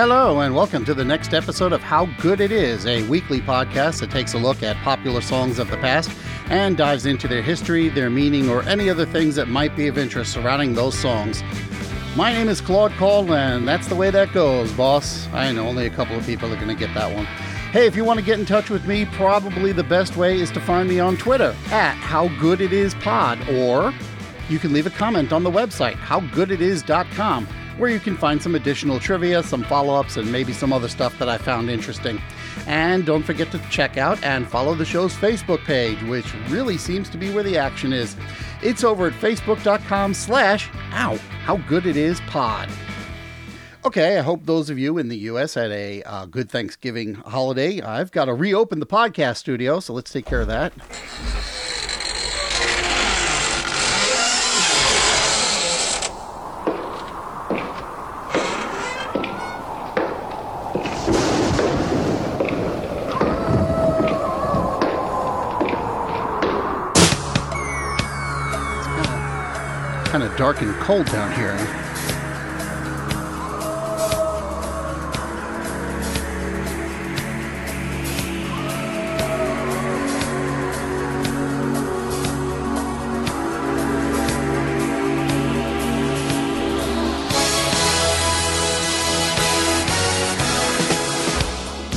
Hello, and welcome to the next episode of How Good It Is, a weekly podcast that takes a look at popular songs of the past and dives into their history, their meaning, or any other things that might be of interest surrounding those songs. My name is Claude Cole, and that's the way that goes, boss. I know only a couple of people are going to get that one. Hey, if you want to get in touch with me, probably the best way is to find me on Twitter at HowGoodItIsPod, or you can leave a comment on the website, howgooditis.com, where you can find some additional trivia, some follow ups, and maybe some other stuff that I found interesting. And don't forget to check out and follow the show's Facebook page, which really seems to be where the action is. It's over at facebook.com slash, ow, how good it is pod. Okay, I hope those of you in the U.S. had a uh, good Thanksgiving holiday. I've got to reopen the podcast studio, so let's take care of that. Dark and cold down here.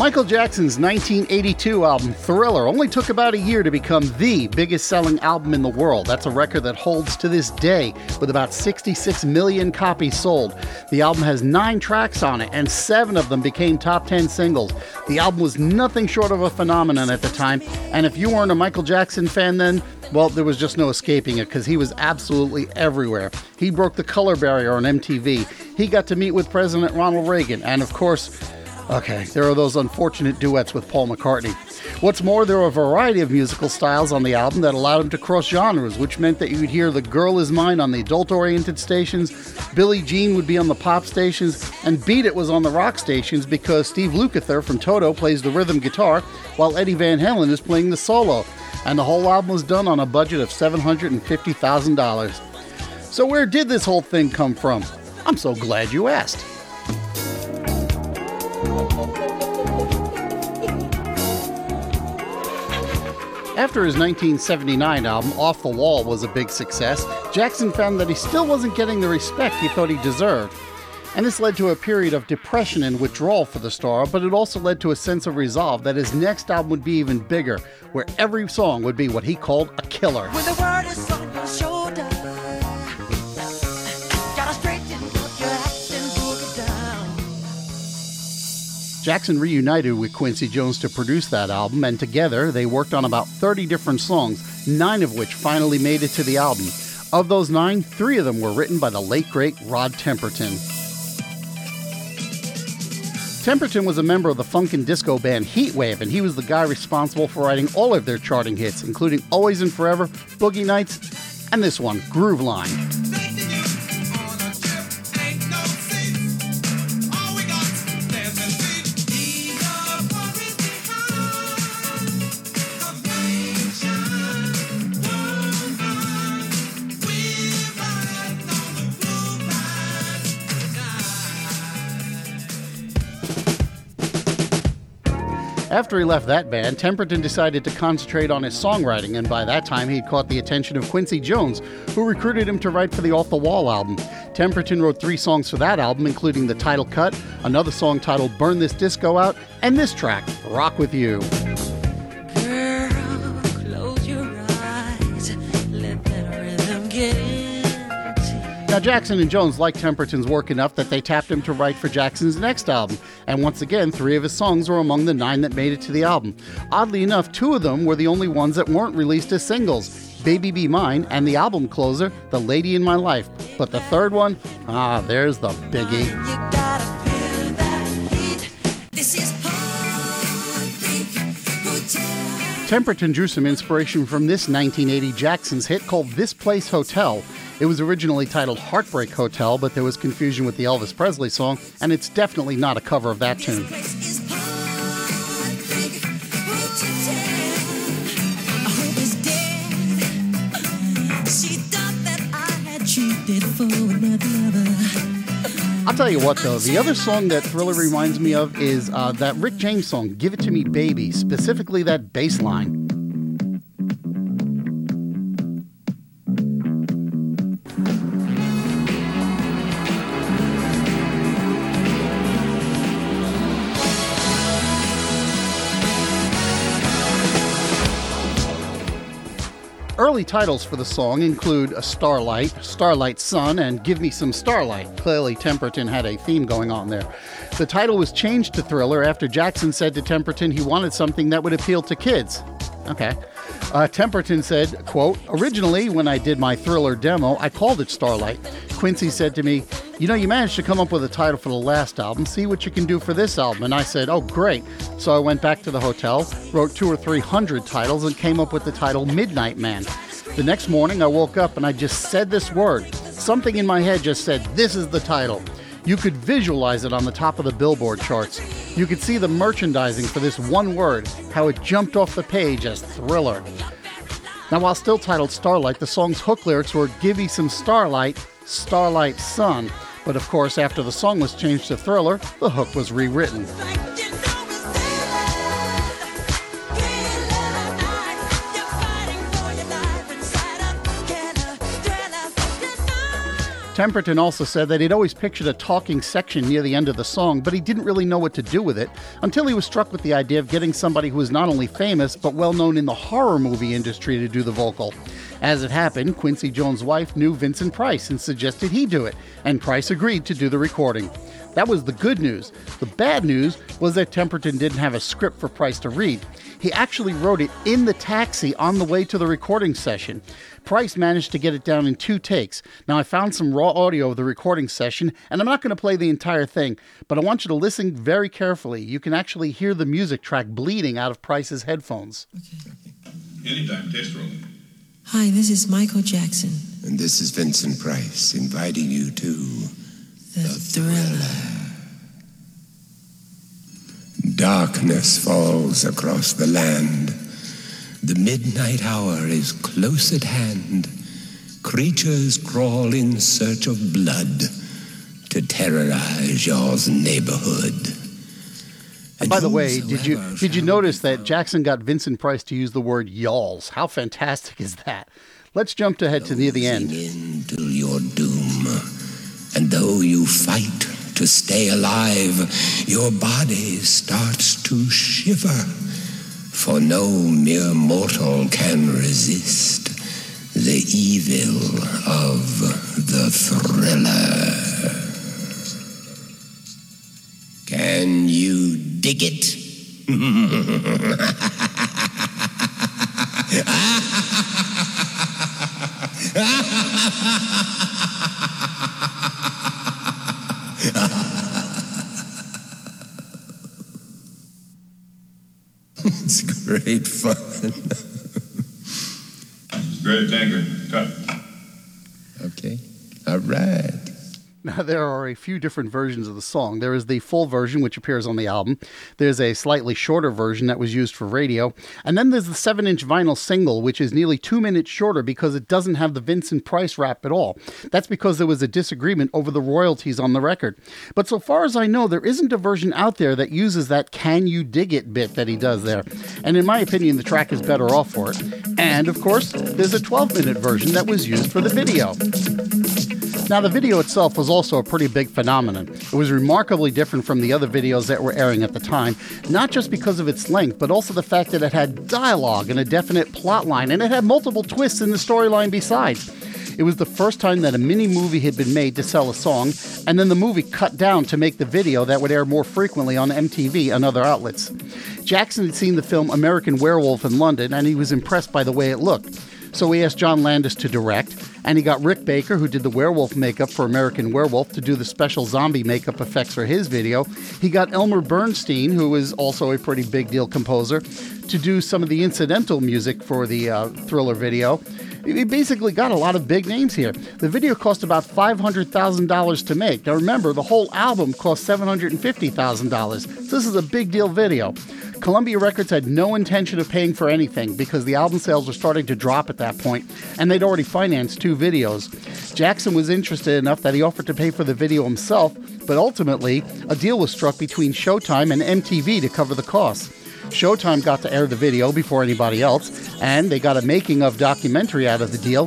Michael Jackson's 1982 album Thriller only took about a year to become the biggest selling album in the world. That's a record that holds to this day with about 66 million copies sold. The album has nine tracks on it, and seven of them became top 10 singles. The album was nothing short of a phenomenon at the time, and if you weren't a Michael Jackson fan then, well, there was just no escaping it because he was absolutely everywhere. He broke the color barrier on MTV. He got to meet with President Ronald Reagan, and of course, Okay, there are those unfortunate duets with Paul McCartney. What's more, there are a variety of musical styles on the album that allowed him to cross genres, which meant that you'd hear The Girl Is Mine on the adult oriented stations, Billie Jean would be on the pop stations, and Beat It was on the rock stations because Steve Lukather from Toto plays the rhythm guitar, while Eddie Van Halen is playing the solo. And the whole album was done on a budget of $750,000. So, where did this whole thing come from? I'm so glad you asked. After his 1979 album, Off the Wall, was a big success, Jackson found that he still wasn't getting the respect he thought he deserved. And this led to a period of depression and withdrawal for the star, but it also led to a sense of resolve that his next album would be even bigger, where every song would be what he called a killer. Jackson reunited with Quincy Jones to produce that album, and together they worked on about 30 different songs, nine of which finally made it to the album. Of those nine, three of them were written by the late great Rod Temperton. Temperton was a member of the funk and disco band Heatwave, and he was the guy responsible for writing all of their charting hits, including Always and Forever, Boogie Nights, and this one, Groove Line. After he left that band, Temperton decided to concentrate on his songwriting, and by that time he'd caught the attention of Quincy Jones, who recruited him to write for the Off the Wall album. Temperton wrote three songs for that album, including the title cut, another song titled Burn This Disco Out, and this track, Rock With You. Now, Jackson and Jones liked Temperton's work enough that they tapped him to write for Jackson's next album, and once again, three of his songs were among the nine that made it to the album. Oddly enough, two of them were the only ones that weren't released as singles Baby Be Mine and the album closer, The Lady in My Life. But the third one, ah, there's the biggie. Temperton drew some inspiration from this 1980 Jackson's hit called This Place Hotel. It was originally titled Heartbreak Hotel, but there was confusion with the Elvis Presley song, and it's definitely not a cover of that tune. Tell you what, though, the other song that Thriller reminds me of is uh, that Rick James song, Give It To Me Baby, specifically that bass line. Early titles for the song include A Starlight, Starlight Sun, and Give Me Some Starlight. Clearly, Temperton had a theme going on there. The title was changed to Thriller after Jackson said to Temperton he wanted something that would appeal to kids. Okay. Uh, Temperton said, quote, Originally, when I did my Thriller demo, I called it Starlight. Quincy said to me, You know, you managed to come up with a title for the last album. See what you can do for this album. And I said, Oh, great. So I went back to the hotel, wrote two or three hundred titles, and came up with the title Midnight Man. The next morning, I woke up and I just said this word. Something in my head just said, This is the title. You could visualize it on the top of the billboard charts. You could see the merchandising for this one word, how it jumped off the page as thriller. Now, while still titled Starlight, the song's hook lyrics were Give Me Some Starlight, Starlight Sun. But of course, after the song was changed to Thriller, the hook was rewritten. Temperton also said that he'd always pictured a talking section near the end of the song, but he didn't really know what to do with it until he was struck with the idea of getting somebody who was not only famous but well known in the horror movie industry to do the vocal. As it happened, Quincy Jones' wife knew Vincent Price and suggested he do it, and Price agreed to do the recording. That was the good news. The bad news was that Temperton didn't have a script for Price to read. He actually wrote it in the taxi on the way to the recording session. Price managed to get it down in two takes. Now, I found some raw audio of the recording session, and I'm not going to play the entire thing, but I want you to listen very carefully. You can actually hear the music track bleeding out of Price's headphones. Okay. Anytime, test roll. Hi, this is Michael Jackson. And this is Vincent Price inviting you to The, the thriller. Darkness falls across the land. The midnight hour is close at hand. Creatures crawl in search of blood to terrorize your neighborhood. And by the way, did you did you notice that Jackson got Vincent Price to use the word y'alls? How fantastic is that? Let's jump ahead to near the end. And though you fight to stay alive, your body starts to shiver for no mere mortal can resist the evil of the thriller. Can you dig it? it's great fun. It's great tanker. Cut. Okay. All right. Now, there are a few different versions of the song. There is the full version, which appears on the album. There's a slightly shorter version that was used for radio. And then there's the 7 inch vinyl single, which is nearly two minutes shorter because it doesn't have the Vincent Price rap at all. That's because there was a disagreement over the royalties on the record. But so far as I know, there isn't a version out there that uses that Can You Dig It bit that he does there. And in my opinion, the track is better off for it. And of course, there's a 12 minute version that was used for the video. Now, the video itself was also a pretty big phenomenon. It was remarkably different from the other videos that were airing at the time, not just because of its length, but also the fact that it had dialogue and a definite plot line, and it had multiple twists in the storyline besides. It was the first time that a mini movie had been made to sell a song, and then the movie cut down to make the video that would air more frequently on MTV and other outlets. Jackson had seen the film American Werewolf in London, and he was impressed by the way it looked. So we asked John Landis to direct, and he got Rick Baker, who did the werewolf makeup for American Werewolf, to do the special zombie makeup effects for his video. He got Elmer Bernstein, who is also a pretty big deal composer, to do some of the incidental music for the uh, thriller video. He basically got a lot of big names here. The video cost about $500,000 to make. Now remember, the whole album cost $750,000. So this is a big deal video. Columbia Records had no intention of paying for anything because the album sales were starting to drop at that point, and they'd already financed two videos. Jackson was interested enough that he offered to pay for the video himself, but ultimately, a deal was struck between Showtime and MTV to cover the costs. Showtime got to air the video before anybody else, and they got a making of documentary out of the deal.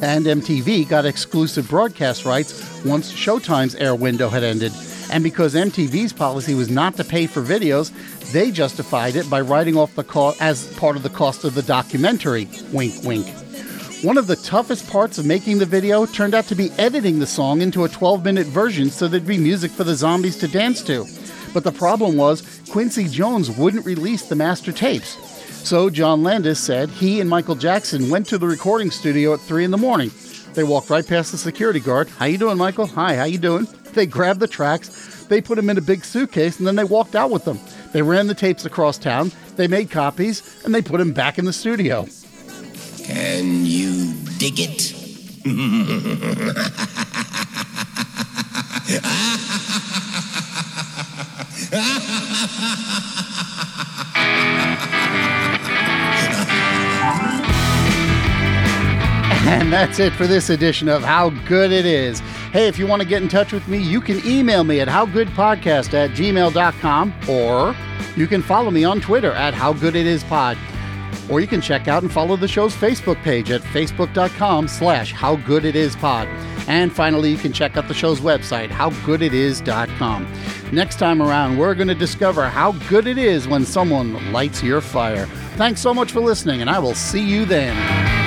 And MTV got exclusive broadcast rights once Showtime's air window had ended. And because MTV's policy was not to pay for videos, they justified it by writing off the cost as part of the cost of the documentary. Wink, wink. One of the toughest parts of making the video turned out to be editing the song into a 12 minute version so there'd be music for the zombies to dance to. But the problem was, Quincy Jones wouldn't release the master tapes. So John Landis said he and Michael Jackson went to the recording studio at 3 in the morning. They walked right past the security guard. How you doing, Michael? Hi, how you doing? They grabbed the tracks, they put them in a big suitcase, and then they walked out with them. They ran the tapes across town, they made copies, and they put them back in the studio. Can you dig it? And that's it for this edition of How Good It Is. Hey, if you want to get in touch with me, you can email me at howgoodpodcast at gmail.com or you can follow me on Twitter at howgooditispod. Or you can check out and follow the show's Facebook page at facebook.com slash howgooditispod. And finally, you can check out the show's website, howgooditis.com. Next time around, we're going to discover how good it is when someone lights your fire. Thanks so much for listening, and I will see you then.